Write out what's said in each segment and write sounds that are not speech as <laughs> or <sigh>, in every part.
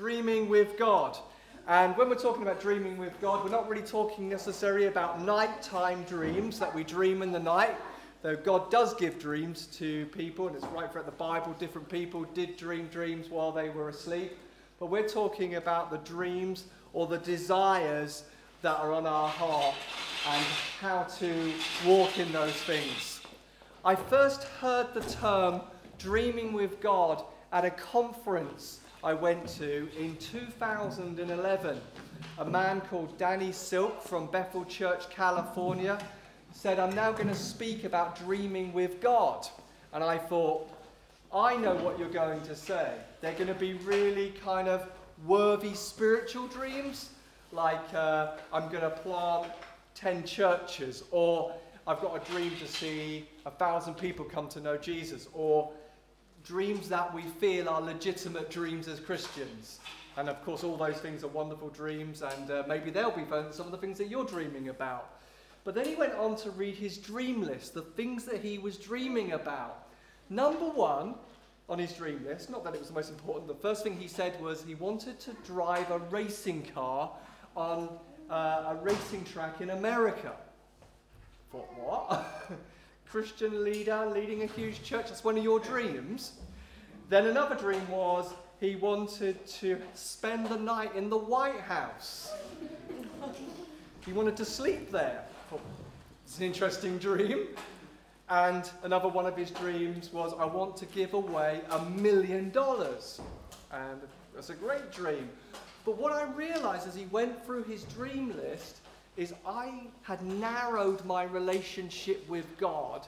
dreaming with God. And when we're talking about dreaming with God, we're not really talking necessarily about nighttime dreams that we dream in the night, though God does give dreams to people, and it's right throughout the Bible, different people did dream dreams while they were asleep. But we're talking about the dreams or the desires that are on our heart and how to walk in those things. I first heard the term dreaming with God at a conference I went to in 2011. A man called Danny Silk from Bethel Church, California, said, I'm now going to speak about dreaming with God. And I thought, I know what you're going to say. They're going to be really kind of worthy spiritual dreams, like uh, I'm going to plant 10 churches, or I've got a dream to see a thousand people come to know Jesus, or dreams that we feel are legitimate dreams as Christians. And of course, all those things are wonderful dreams, and uh, maybe they'll be some of the things that you're dreaming about. But then he went on to read his dream list, the things that he was dreaming about. Number one on his dream list, not that it was the most important, the first thing he said was he wanted to drive a racing car on uh, a racing track in America. Thought, what? <laughs> Christian leader leading a huge church. That's one of your dreams. Then another dream was he wanted to spend the night in the White House. he wanted to sleep there. Oh, it's an interesting dream. And another one of his dreams was, I want to give away a million dollars. And that's a great dream. But what I realized as he went through his dream list is I had narrowed my relationship with God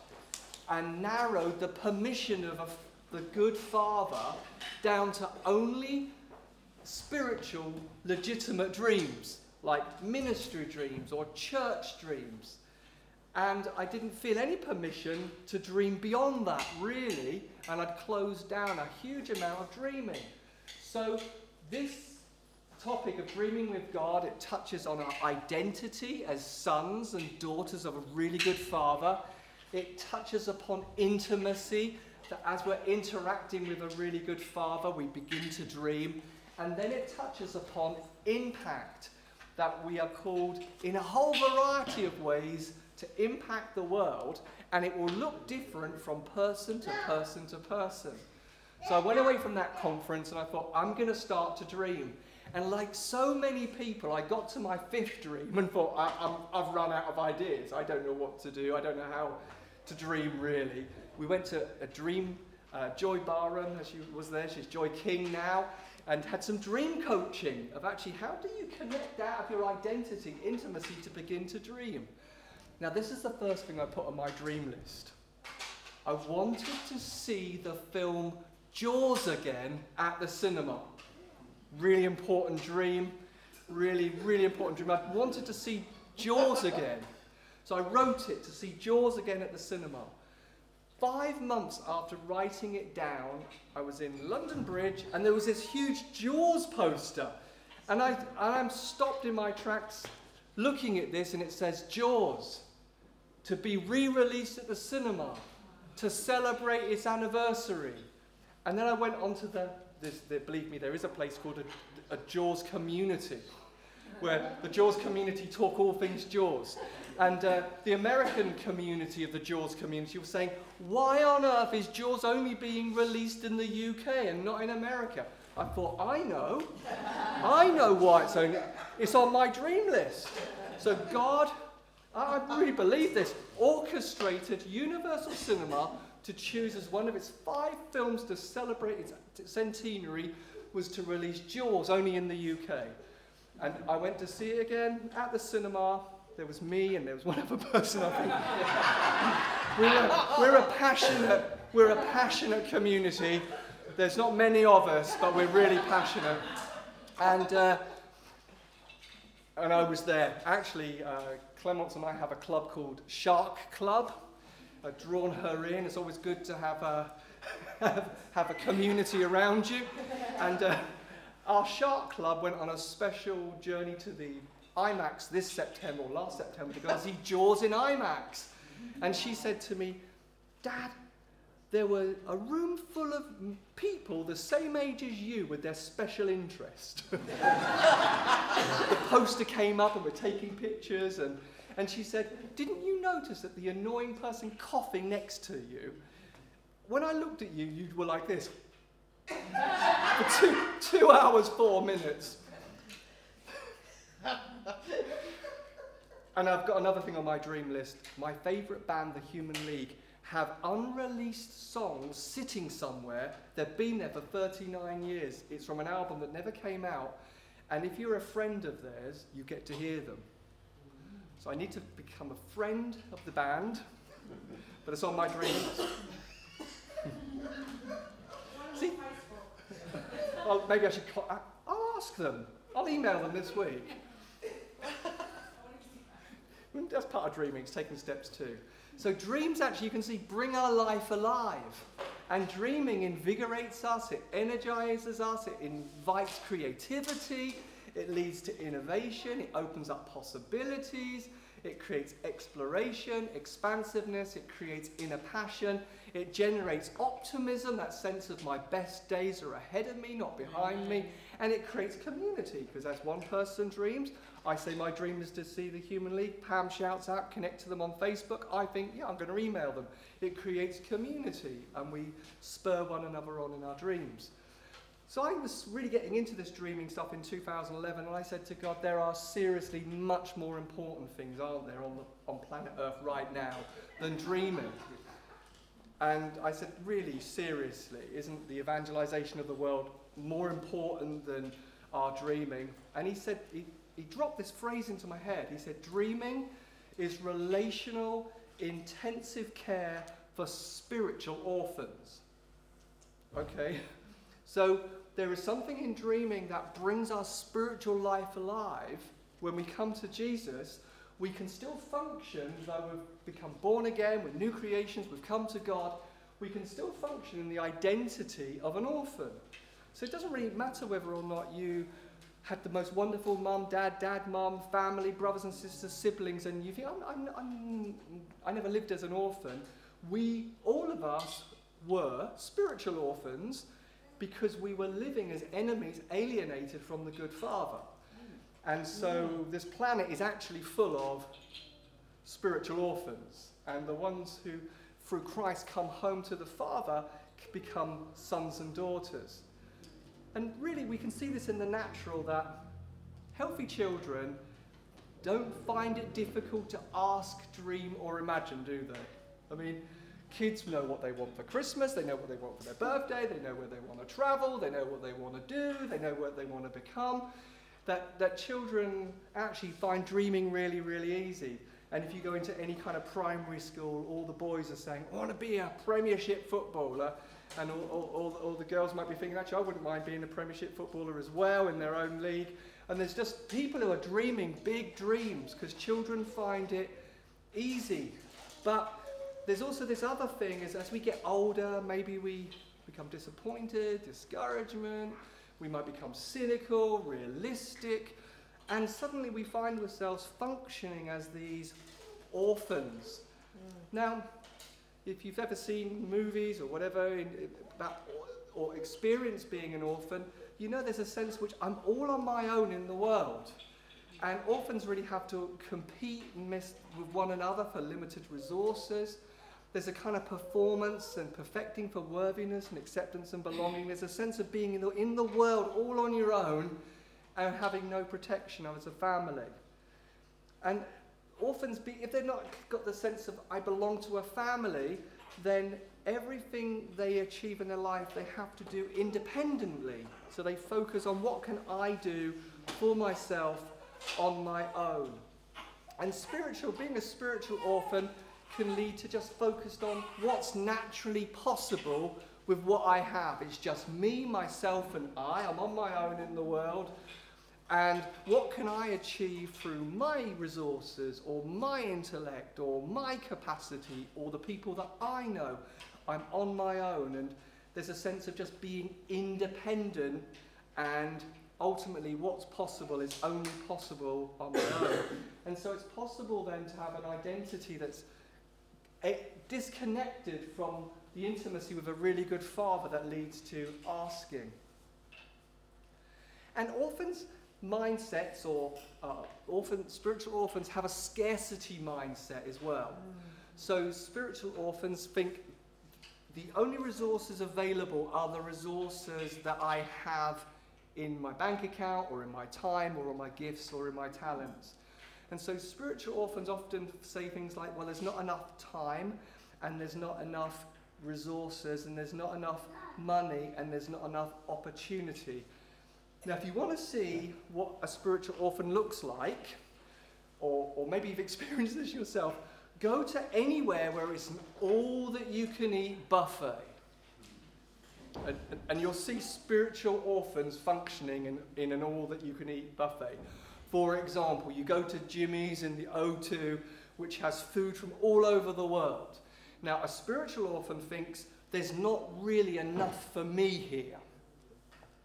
and narrowed the permission of a, the good Father down to only spiritual, legitimate dreams, like ministry dreams or church dreams. And I didn't feel any permission to dream beyond that, really, and I'd closed down a huge amount of dreaming. So, this topic of dreaming with God, it touches on our identity as sons and daughters of a really good father. It touches upon intimacy, that as we're interacting with a really good father, we begin to dream. And then it touches upon impact, that we are called in a whole variety of ways to impact the world, and it will look different from person to person to person. So I went away from that conference and I thought, I'm going to start to dream. And like so many people, I got to my fifth dream and thought, I, have run out of ideas. I don't know what to do. I don't know how to dream really. We went to a dream. Uh, Joy Barham, as she was there, she's Joy King now, and had some dream coaching of actually how do you connect out of your identity, intimacy to begin to dream. Now, this is the first thing I put on my dream list. I wanted to see the film Jaws again at the cinema. Really important dream. Really, really important dream. I wanted to see Jaws again. So I wrote it to see Jaws again at the cinema. Five months after writing it down, I was in London Bridge and there was this huge Jaws poster. And, I, and I'm stopped in my tracks looking at this and it says Jaws to be re released at the cinema to celebrate its anniversary. And then I went on the believe me, there is a place called a, a Jaws community where the Jaws community talk all things Jaws. And uh, the American community of the Jaws community was saying, why on earth is Jaws only being released in the UK and not in America? I thought, I know. I know why it's only, it's on my dream list. So God, I really believe this, orchestrated Universal Cinema to choose as one of its five films to celebrate its centenary was to release Jaws only in the UK. And I went to see it again at the cinema. There was me and there was one other <laughs> person, I think. we're, we're, a passionate, we're a passionate community. There's not many of us, but we're really passionate. And, uh, and I was there. Actually, uh, Clemence and I have a club called Shark Club uh, drawn her in. It's always good to have a, <laughs> have, a community around you. And uh, our Shark Club went on a special journey to the IMAX this September, or last September, to go see Jaws in IMAX. And she said to me, Dad, there were a room full of people the same age as you with their special interest. <laughs> the poster came up and we're taking pictures, and, and she said, Didn't you notice that the annoying person coughing next to you, when I looked at you, you were like this for two, two hours, four minutes. and I've got another thing on my dream list. My favourite band, the Human League, have unreleased songs sitting somewhere. They've been there for 39 years. It's from an album that never came out. And if you're a friend of theirs, you get to hear them. So I need to become a friend of the band, <laughs> but it's on my dream. <laughs> See? Maybe I should. Call, I'll ask them. I'll email them this week. <laughs> That's part of dreaming, it's taking steps too. So, dreams actually, you can see, bring our life alive. And dreaming invigorates us, it energizes us, it invites creativity, it leads to innovation, it opens up possibilities, it creates exploration, expansiveness, it creates inner passion, it generates optimism, that sense of my best days are ahead of me, not behind me, and it creates community, because as one person dreams, I say my dream is to see the Human League. Pam shouts out, connect to them on Facebook. I think, yeah, I'm going to email them. It creates community, and we spur one another on in our dreams. So I was really getting into this dreaming stuff in 2011, and I said to God, there are seriously much more important things, aren't there, on, the, on planet Earth right now than dreaming. And I said, really, seriously, isn't the evangelization of the world more important than our dreaming? And he said, he, he dropped this phrase into my head. He said, Dreaming is relational, intensive care for spiritual orphans. Okay? So there is something in dreaming that brings our spiritual life alive. When we come to Jesus, we can still function, though we've become born again, we're new creations, we've come to God, we can still function in the identity of an orphan. So it doesn't really matter whether or not you had the most wonderful mum, dad, dad, mum, family, brothers and sisters, siblings, and you think, I'm, I'm, I'm, i never lived as an orphan. We, all of us, were spiritual orphans because we were living as enemies, alienated from the good Father. And so mm. this planet is actually full of spiritual orphans. And the ones who, through Christ, come home to the Father become sons and daughters. And really, we can see this in the natural that healthy children don't find it difficult to ask, dream, or imagine, do they? I mean, kids know what they want for Christmas, they know what they want for their birthday, they know where they want to travel, they know what they want to do, they know what they want to become. That, that children actually find dreaming really, really easy. And if you go into any kind of primary school, all the boys are saying, I want to be a premiership footballer. And all, all, all, all, the girls might be thinking, actually, I wouldn't mind being a Premiership footballer as well in their own league. And there's just people who are dreaming big dreams because children find it easy. But there's also this other thing is as we get older, maybe we become disappointed, discouragement, we might become cynical, realistic, and suddenly we find ourselves functioning as these orphans. Mm. Now, if you've ever seen movies or whatever in, about or, or experienced being an orphan, you know there's a sense which I'm all on my own in the world. And orphans really have to compete with one another for limited resources. There's a kind of performance and perfecting for worthiness and acceptance and belonging. There's a sense of being in the, in the world all on your own and having no protection as a family. And orphans, be, if they've not got the sense of I belong to a family, then everything they achieve in their life they have to do independently. So they focus on what can I do for myself on my own. And spiritual, being a spiritual orphan can lead to just focused on what's naturally possible with what I have. It's just me, myself, and I. I'm on my own in the world. And what can I achieve through my resources or my intellect or my capacity or the people that I know? I'm on my own, and there's a sense of just being independent, and ultimately, what's possible is only possible on my own. and so, it's possible then to have an identity that's eh, disconnected from the intimacy with a really good father that leads to asking. And orphans' mindsets, or uh, orphan, spiritual orphans, have a scarcity mindset as well. Mm. So spiritual orphans think the only resources available are the resources that I have in my bank account, or in my time, or in my gifts, or in my talents. And so spiritual orphans often say things like, well, there's not enough time, and there's not enough resources, and there's not enough money, and there's not enough opportunity. Now, if you want to see what a spiritual orphan looks like, or, or maybe you've experienced <laughs> this yourself, go to anywhere where it's an all that you can eat buffet. And, and you'll see spiritual orphans functioning in, in an all that you can eat buffet. For example, you go to Jimmy's in the O2, which has food from all over the world. Now, a spiritual orphan thinks there's not really enough for me here.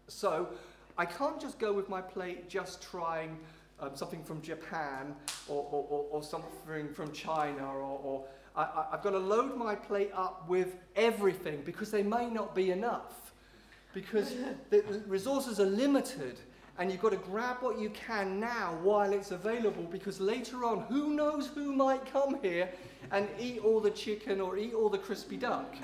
So I can't just go with my plate just trying um, something from Japan or, or, or, or, something from China, or, or I, have got to load my plate up with everything because they may not be enough. Because <laughs> the resources are limited, and you've got to grab what you can now while it's available because later on, who knows who might come here and eat all the chicken or eat all the crispy duck?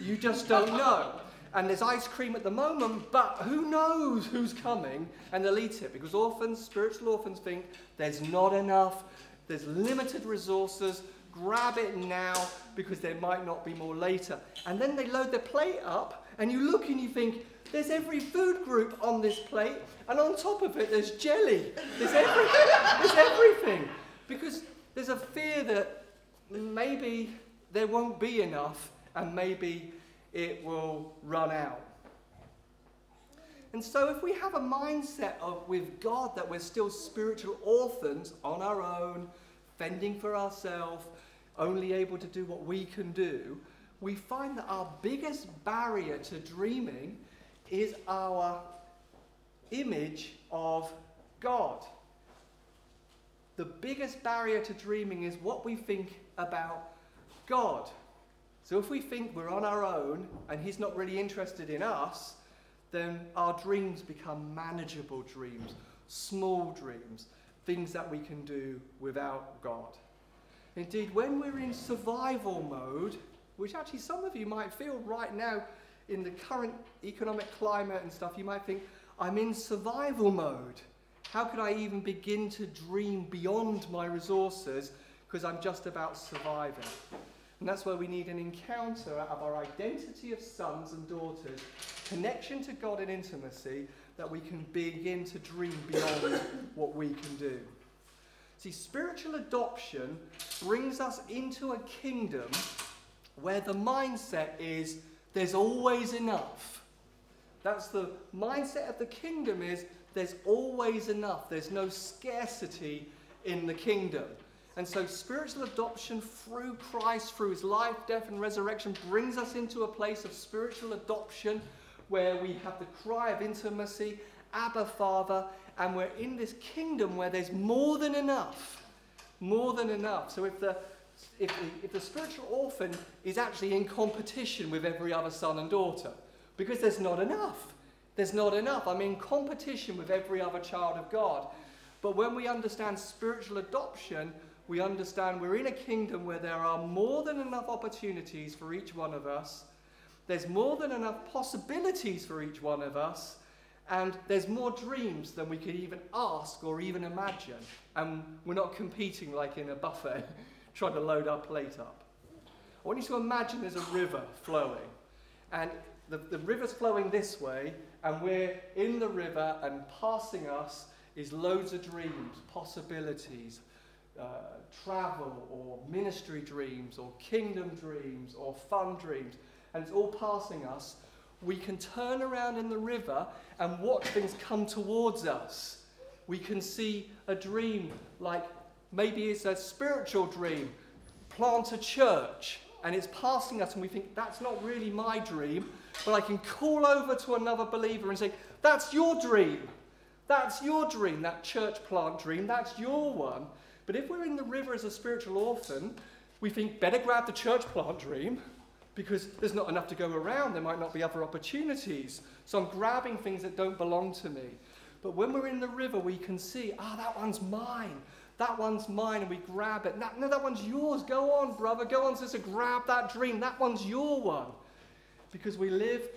You just don't know and there's ice cream at the moment, but who knows who's coming and they'll eat it because orphans, spiritual orphans, think there's not enough, there's limited resources, grab it now because there might not be more later. And then they load their plate up, and you look and you think, there's every food group on this plate, and on top of it, there's jelly. There's everything. there's everything. Because there's a fear that maybe there won't be enough, and maybe it will run out. And so, if we have a mindset of with God that we're still spiritual orphans on our own, fending for ourselves, only able to do what we can do, we find that our biggest barrier to dreaming is our image of God. The biggest barrier to dreaming is what we think about God. So if we think we're on our own and He's not really interested in us, then our dreams become manageable dreams, small dreams, things that we can do without God. Indeed, when we're in survival mode, which actually some of you might feel right now in the current economic climate and stuff, you might think, I'm in survival mode. How could I even begin to dream beyond my resources because I'm just about surviving? And that's where we need an encounter of our identity of sons and daughters, connection to God and intimacy, that we can begin to dream beyond <coughs> what we can do. See, spiritual adoption brings us into a kingdom where the mindset is there's always enough. That's the mindset of the kingdom is there's always enough. There's no scarcity in the kingdom. And so, spiritual adoption through Christ, through his life, death, and resurrection, brings us into a place of spiritual adoption where we have the cry of intimacy, Abba, Father, and we're in this kingdom where there's more than enough. More than enough. So, if the, if the, if the spiritual orphan is actually in competition with every other son and daughter, because there's not enough. There's not enough. I'm in competition with every other child of God. But when we understand spiritual adoption, we understand we're in a kingdom where there are more than enough opportunities for each one of us. There's more than enough possibilities for each one of us. And there's more dreams than we could even ask or even imagine. And we're not competing like in a buffet, <laughs> trying to load our plate up. I want you to imagine there's a river flowing. And the, the river's flowing this way, and we're in the river, and passing us is loads of dreams, possibilities, uh, travel or ministry dreams or kingdom dreams or fun dreams, and it's all passing us, we can turn around in the river and watch things come towards us. We can see a dream like maybe it's a spiritual dream, plant a church, and it's passing us, and we think that's not really my dream, but I can call over to another believer and say, That's your dream. That's your dream, that church plant dream. That's your one. But if we're in the river as a spiritual orphan, we think better grab the church plant dream because there's not enough to go around. There might not be other opportunities. So I'm grabbing things that don't belong to me. But when we're in the river, we can see, ah, oh, that one's mine. That one's mine, and we grab it. No, that one's yours. Go on, brother. Go on, sister. Grab that dream. That one's your one. Because we live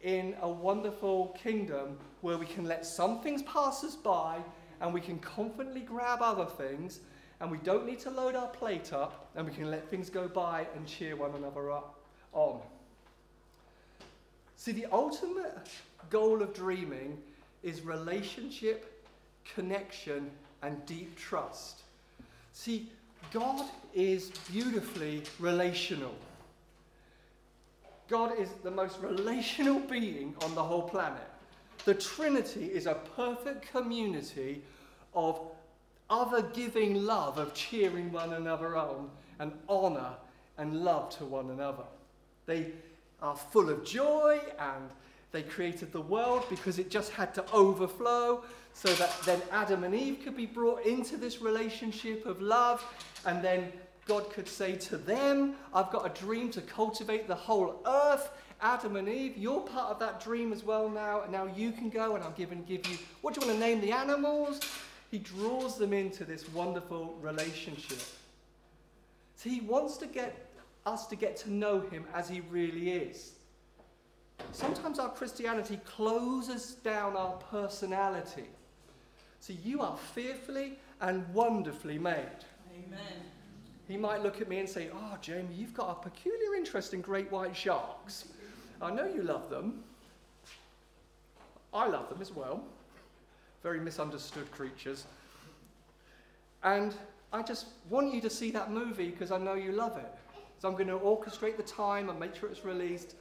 in a wonderful kingdom where we can let some things pass us by and we can confidently grab other things and we don't need to load our plate up and we can let things go by and cheer one another up on. See, the ultimate goal of dreaming is relationship, connection, and deep trust. See, God is beautifully relational. God is the most relational being on the whole planet. The Trinity is a perfect community of other giving love, of cheering one another on, and honour and love to one another. They are full of joy and they created the world because it just had to overflow so that then Adam and Eve could be brought into this relationship of love. And then God could say to them, I've got a dream to cultivate the whole earth. Adam and Eve, you're part of that dream as well now. And now you can go and I'll give and give you, what do you want to name the animals? He draws them into this wonderful relationship. So he wants to get us to get to know him as he really is. Sometimes our Christianity closes down our personality. So you are fearfully and wonderfully made. Amen. He might look at me and say, Oh, Jamie, you've got a peculiar interest in great white sharks. I know you love them. I love them as well. Very misunderstood creatures. And I just want you to see that movie because I know you love it. So I'm going to orchestrate the time and make sure it's released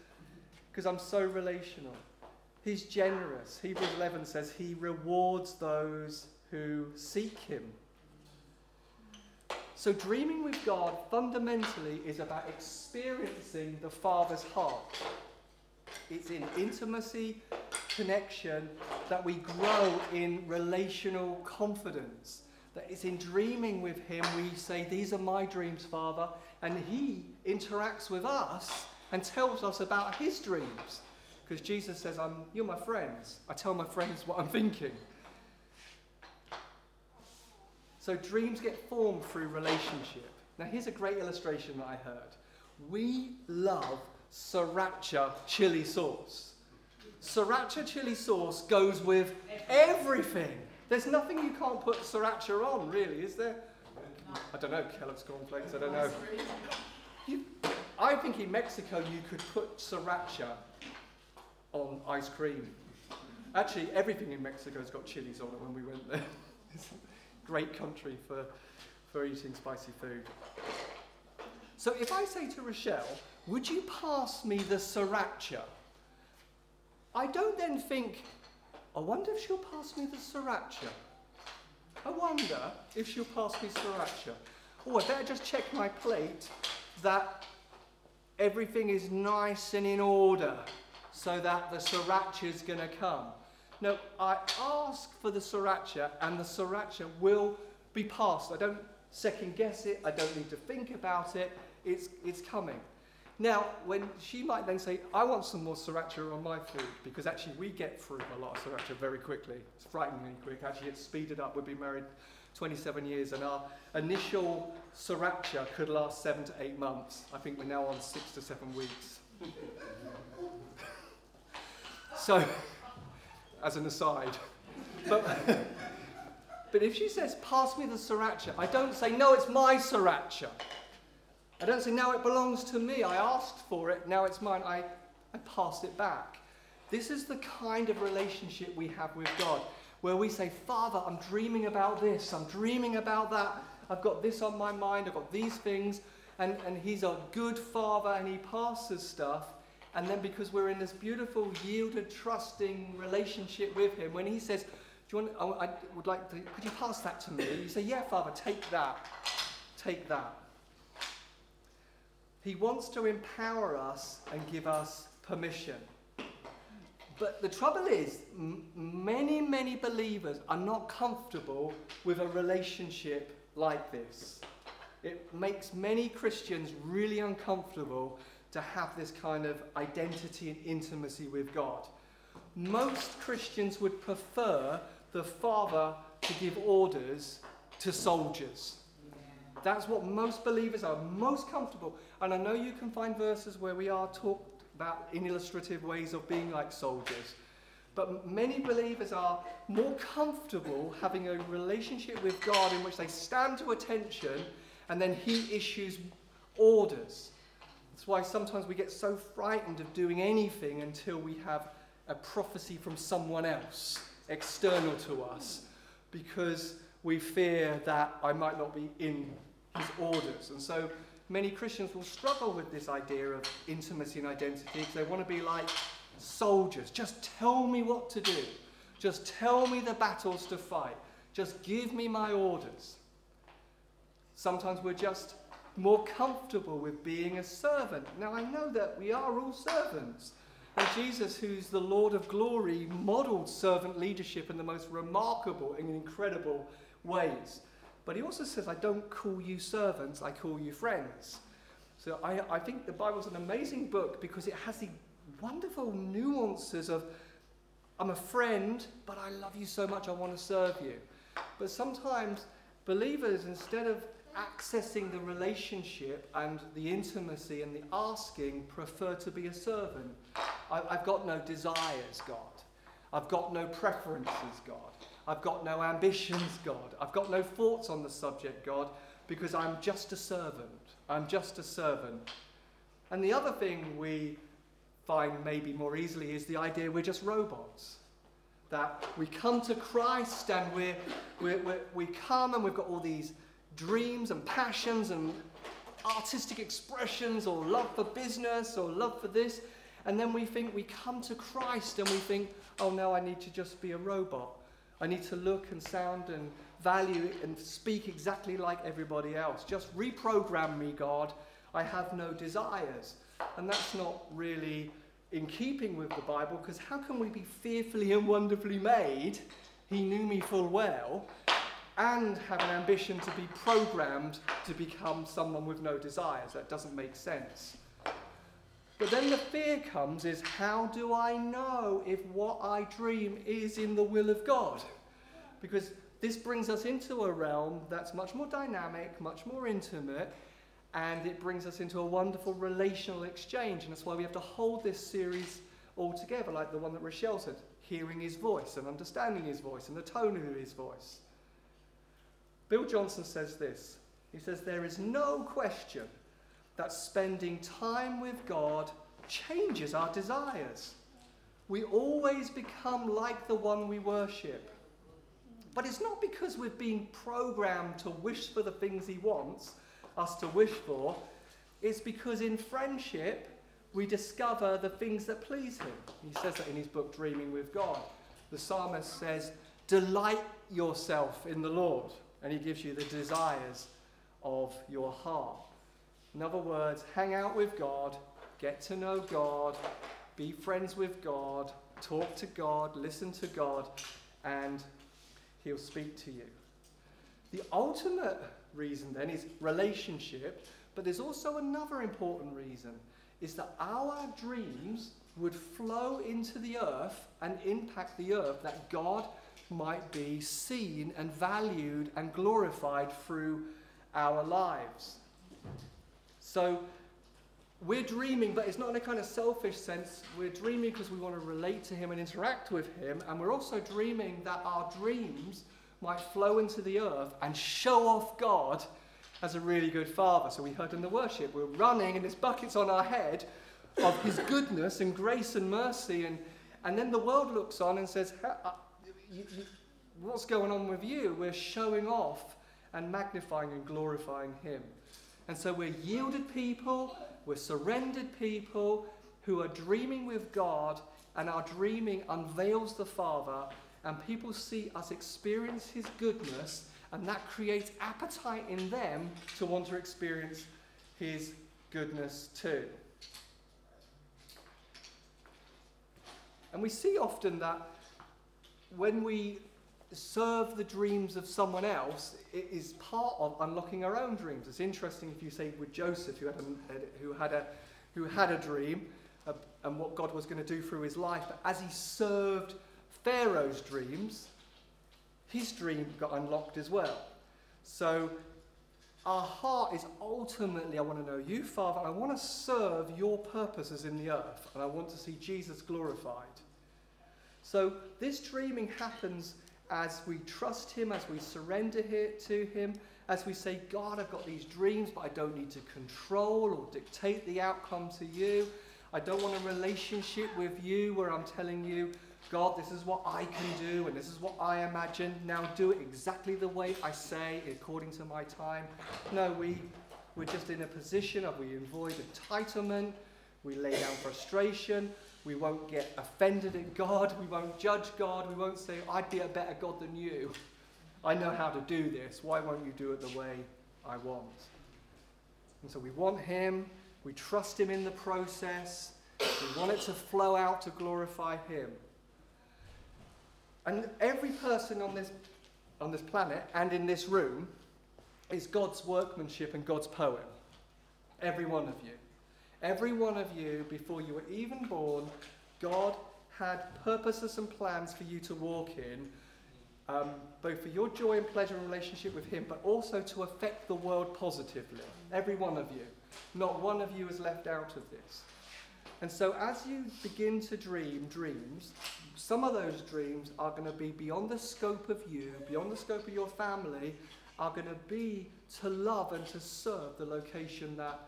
because I'm so relational. He's generous. Hebrews 11 says he rewards those who seek him. So, dreaming with God fundamentally is about experiencing the Father's heart. It's in intimacy, connection, that we grow in relational confidence. That it's in dreaming with Him we say, These are my dreams, Father. And He interacts with us and tells us about His dreams. Because Jesus says, I'm, You're my friends. I tell my friends what I'm thinking. So dreams get formed through relationship. Now, here's a great illustration that I heard. We love sriracha chili sauce. Sriracha chili sauce goes with everything. There's nothing you can't put sriracha on, really, is there? I don't know, Kellogg's cornflakes, I don't know. You, I think in Mexico you could put sriracha on ice cream. Actually, everything in Mexico's got chilies on it when we went there. <laughs> It's a great country for, for eating spicy food. So if I say to Rochelle, would you pass me the sriracha? I don't then think, I wonder if she'll pass me the sriracha. I wonder if she'll pass me sriracha. Oh, I better just check my plate that everything is nice and in order so that the sriracha is going to come. No, I ask for the sriracha, and the sriracha will be passed. I don't second guess it. I don't need to think about it. It's, it's coming. Now, when she might then say, I want some more sriracha on my food, because actually we get through a lot of sriracha very quickly. It's frighteningly quick. Actually, it's speeded up. We've been married 27 years, and our initial sriracha could last seven to eight months. I think we're now on six to seven weeks. <laughs> so, as an aside. But, <laughs> but if she says, pass me the sriracha, I don't say, no, it's my sriracha. I don't say, now it belongs to me. I asked for it, now it's mine. I, I pass it back. This is the kind of relationship we have with God, where we say, Father, I'm dreaming about this, I'm dreaming about that, I've got this on my mind, I've got these things, and, and He's a good Father, and He passes stuff. And then because we're in this beautiful, yielded, trusting relationship with Him, when He says, Do you want, I would like to, could you pass that to me? You say, Yeah, Father, take that. Take that. He wants to empower us and give us permission. But the trouble is, m- many, many believers are not comfortable with a relationship like this. It makes many Christians really uncomfortable to have this kind of identity and intimacy with God. Most Christians would prefer the father to give orders to soldiers. That's what most believers are most comfortable. And I know you can find verses where we are talked about in illustrative ways of being like soldiers. But many believers are more comfortable having a relationship with God in which they stand to attention and then He issues orders. That's why sometimes we get so frightened of doing anything until we have a prophecy from someone else, external to us, because we fear that I might not be in His orders. And so many Christians will struggle with this idea of intimacy and identity because they want to be like soldiers. Just tell me what to do. Just tell me the battles to fight. Just give me my orders. Sometimes we're just more comfortable with being a servant. Now, I know that we are all servants. And Jesus, who's the Lord of glory, modeled servant leadership in the most remarkable and incredible ways. But he also says, I don't call you servants, I call you friends. So I, I think the Bible's an amazing book because it has the wonderful nuances of, I'm a friend, but I love you so much, I want to serve you. But sometimes believers, instead of accessing the relationship and the intimacy and the asking, prefer to be a servant. I, I've got no desires, God. I've got no preferences, God. I've got no ambitions, God. I've got no thoughts on the subject, God, because I'm just a servant. I'm just a servant. And the other thing we find maybe more easily is the idea we're just robots. That we come to Christ and we're, we're, we're, we come and we've got all these dreams and passions and artistic expressions or love for business or love for this. And then we think we come to Christ and we think, oh, now I need to just be a robot. I need to look and sound and value and speak exactly like everybody else. Just reprogram me, God. I have no desires. And that's not really in keeping with the Bible because how can we be fearfully and wonderfully made? He knew me full well and have an ambition to be programmed to become someone with no desires. That doesn't make sense. But then the fear comes is how do I know if what I dream is in the will of God? Because this brings us into a realm that's much more dynamic, much more intimate, and it brings us into a wonderful relational exchange. And that's why we have to hold this series all together, like the one that Rochelle said hearing his voice and understanding his voice and the tone of his voice. Bill Johnson says this He says, There is no question that spending time with God changes our desires. We always become like the one we worship. But it's not because we're being programmed to wish for the things He wants us to wish for. It's because in friendship, we discover the things that please Him. He says that in his book, Dreaming with God. The psalmist says, Delight yourself in the Lord and He gives you the desires of your heart. In other words, hang out with God, get to know God, be friends with God, talk to God, listen to God, and He'll speak to you. The ultimate reason then is relationship, but there's also another important reason is that our dreams would flow into the earth and impact the earth that God might be seen and valued and glorified through our lives. So we're dreaming, but it's not in a kind of selfish sense. We're dreaming because we want to relate to Him and interact with Him, and we're also dreaming that our dreams might flow into the earth and show off God as a really good Father. So we heard in the worship, we're running and there's buckets on our head of His goodness and grace and mercy, and, and then the world looks on and says, uh, you, what's going on with you? We're showing off and magnifying and glorifying Him. And so we're yielded people, we're surrendered people who are dreaming with God, and our dreaming unveils the Father, and people see us experience His goodness, and that creates appetite in them to want to experience His goodness too. And we see often that when we serve the dreams of someone else, is part of unlocking our own dreams. It's interesting if you say with Joseph, who had a, who had a who had a dream uh, and what God was going to do through his life. But as he served Pharaoh's dreams, his dream got unlocked as well. So our heart is ultimately, I want to know you, Father. I want to serve your purposes in the earth, and I want to see Jesus glorified. So this dreaming happens as we trust Him, as we surrender to Him, as we say, God, I've got these dreams, but I don't need to control or dictate the outcome to you. I don't want a relationship with you where I'm telling you, God, this is what I can do and this is what I imagine. Now do it exactly the way I say, according to my time. No, we, we're just in a position of we avoid entitlement, we lay down frustration, we won't get offended at God, we won't judge God, we won't say, I'd be a better God than you. I know how to do this. Why won't you do it the way I want? And so we want Him, we trust Him in the process, we want it to flow out to glorify Him. And every person on this, on this planet and in this room is God's workmanship and God's poem. Every one of you. Every one of you, before you were even born, God had purposes and plans for you to walk in, um, both for your joy and pleasure and relationship with Him, but also to affect the world positively. Every one of you. Not one of you is left out of this. And so, as you begin to dream dreams, some of those dreams are going to be beyond the scope of you, beyond the scope of your family, are going to be to love and to serve the location that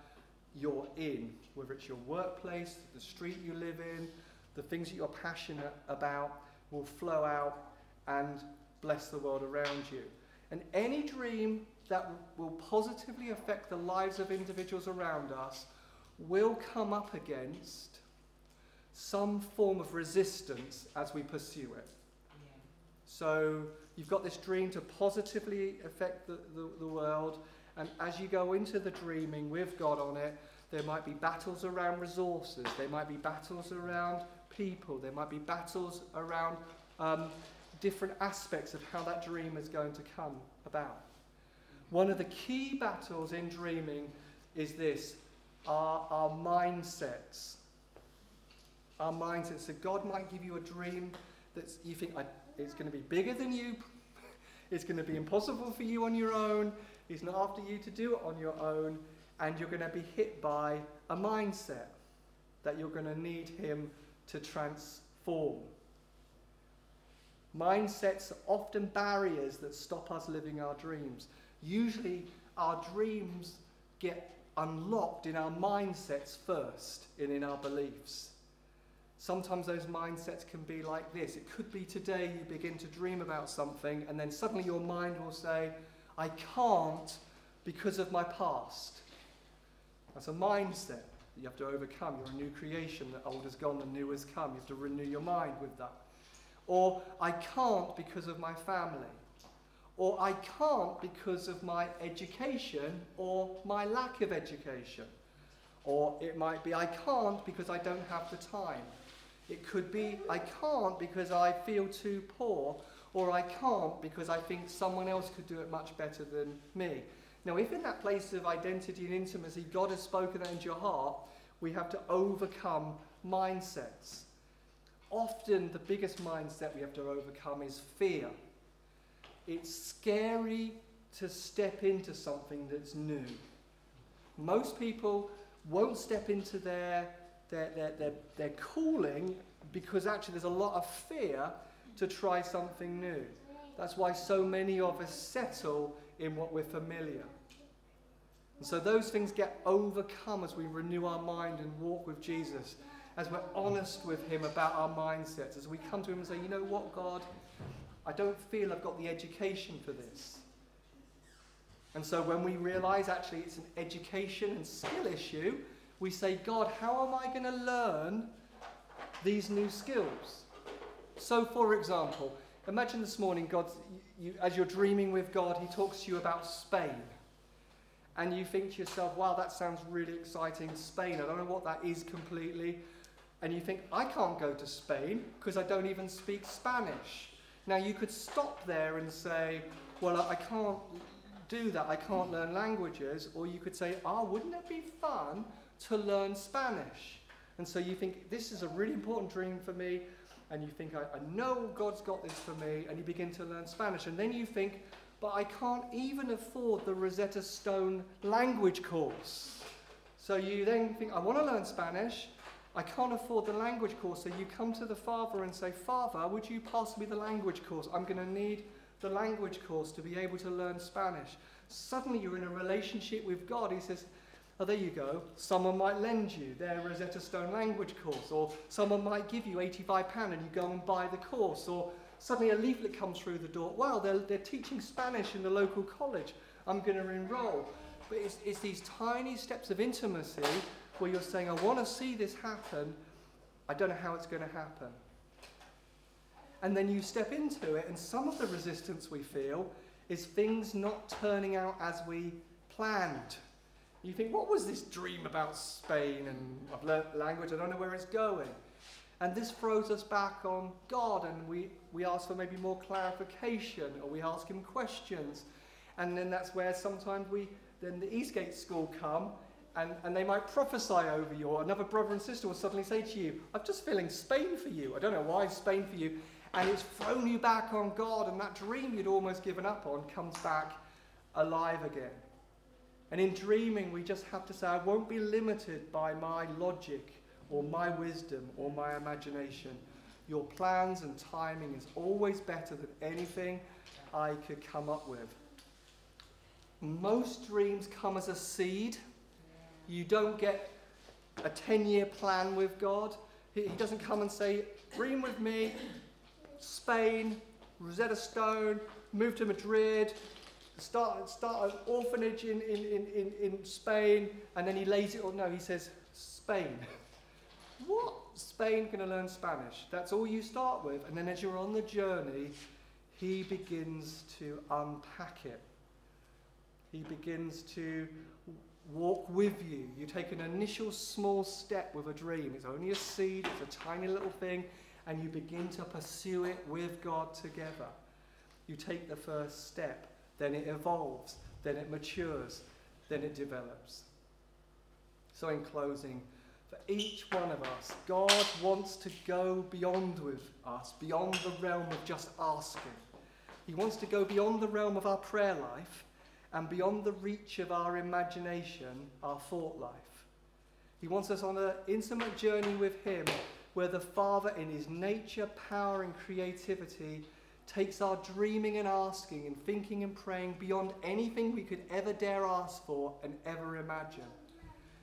you're in, whether it's your workplace, the street you live in, the things that you're passionate about will flow out and bless the world around you. And any dream that will positively affect the lives of individuals around us will come up against some form of resistance as we pursue it. Yeah. So you've got this dream to positively affect the, the, the, world, and as you go into the dreaming with God on it, there might be battles around resources, there might be battles around people, there might be battles around um, different aspects of how that dream is going to come about. One of the key battles in dreaming is this our, our mindsets. Our mindsets. So God might give you a dream that you think it's going to be bigger than you, <laughs> it's going to be impossible for you on your own, He's not after you to do it on your own, and you're going to be hit by a mindset that you're going to need Him to transform. Mindsets are often barriers that stop us living our dreams. Usually, our dreams get unlocked in our mindsets first and in our beliefs. Sometimes those mindsets can be like this. It could be today you begin to dream about something, and then suddenly your mind will say, I can't because of my past. That's a mindset that you have to overcome. You're a new creation. The old has gone, the new has come. You have to renew your mind with that. Or, I can't because of my family or I can't because of my education or my lack of education. Or it might be I can't because I don't have the time. It could be I can't because I feel too poor, or I can't because I think someone else could do it much better than me. Now, if in that place of identity and intimacy God has spoken that into your heart, we have to overcome mindsets. Often, the biggest mindset we have to overcome is fear. It's scary to step into something that's new. Most people won't step into their, their, their, their, their calling because actually there's a lot of fear to try something new. That's why so many of us settle in what we're familiar. And so those things get overcome as we renew our mind and walk with Jesus, as we're honest with Him about our mindsets, as we come to Him and say, you know what, God, I don't feel I've got the education for this. And so when we realize actually it's an education and skill issue, we say, God, how am I going to learn these new skills? So, for example, imagine this morning, God, you, as you're dreaming with God, He talks to you about Spain. And you think to yourself, wow, that sounds really exciting. Spain, I don't know what that is completely. And you think, I can't go to Spain because I don't even speak Spanish. Now, you could stop there and say, well, I can't do that, I can't learn languages, or you could say, oh, wouldn't it be fun to learn Spanish. And so you think, this is a really important dream for me. And you think, I, I know God's got this for me. And you begin to learn Spanish. And then you think, but I can't even afford the Rosetta Stone language course. So you then think, I want to learn Spanish. I can't afford the language course. So you come to the father and say, Father, would you pass me the language course? I'm going to need the language course to be able to learn Spanish. Suddenly you're in a relationship with God. He says, Oh, there you go. Someone might lend you their Rosetta Stone language course, or someone might give you £85 and you go and buy the course, or suddenly a leaflet comes through the door. Wow, they're, they're teaching Spanish in the local college. I'm going to enroll. But it's, it's these tiny steps of intimacy where you're saying, I want to see this happen. I don't know how it's going to happen. And then you step into it, and some of the resistance we feel is things not turning out as we planned. You think, what was this dream about Spain? And I've learnt language, I don't know where it's going. And this throws us back on God, and we, we ask for maybe more clarification, or we ask Him questions. And then that's where sometimes we, then the Eastgate School come, and, and they might prophesy over you, or another brother and sister will suddenly say to you, I'm just feeling Spain for you. I don't know why Spain for you and it's thrown you back on God, and that dream you'd almost given up on comes back alive again. And in dreaming, we just have to say, I won't be limited by my logic or my wisdom or my imagination. Your plans and timing is always better than anything I could come up with. Most dreams come as a seed. You don't get a 10 year plan with God. He, doesn't come and say, Dream with me, Spain, Rosetta Stone, move to Madrid, start, start an orphanage in, in, in, in Spain, and then he lays it on. No, he says, Spain. <laughs> what? Spain going to learn Spanish. That's all you start with. And then as you're on the journey, he begins to unpack it. He begins to walk with you. You take an initial small step with a dream. It's only a seed, it's a tiny little thing and you begin to pursue it with God together. You take the first step, then it evolves, then it matures, then it develops. So, in closing, for each one of us, God wants to go beyond with us, beyond the realm of just asking. He wants to go beyond the realm of our prayer life and beyond the reach of our imagination, our thought life. He wants us on an intimate journey with Him where the Father, in his nature, power, and creativity, takes our dreaming and asking and thinking and praying beyond anything we could ever dare ask for and ever imagine.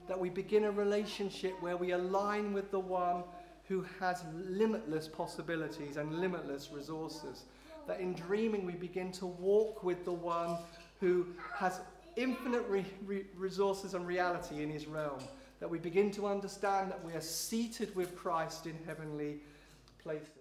That we begin a relationship where we align with the one who has limitless possibilities and limitless resources. That in dreaming we begin to walk with the one who has infinite re- re- resources and reality in his realm that we begin to understand that we are seated with Christ in heavenly places.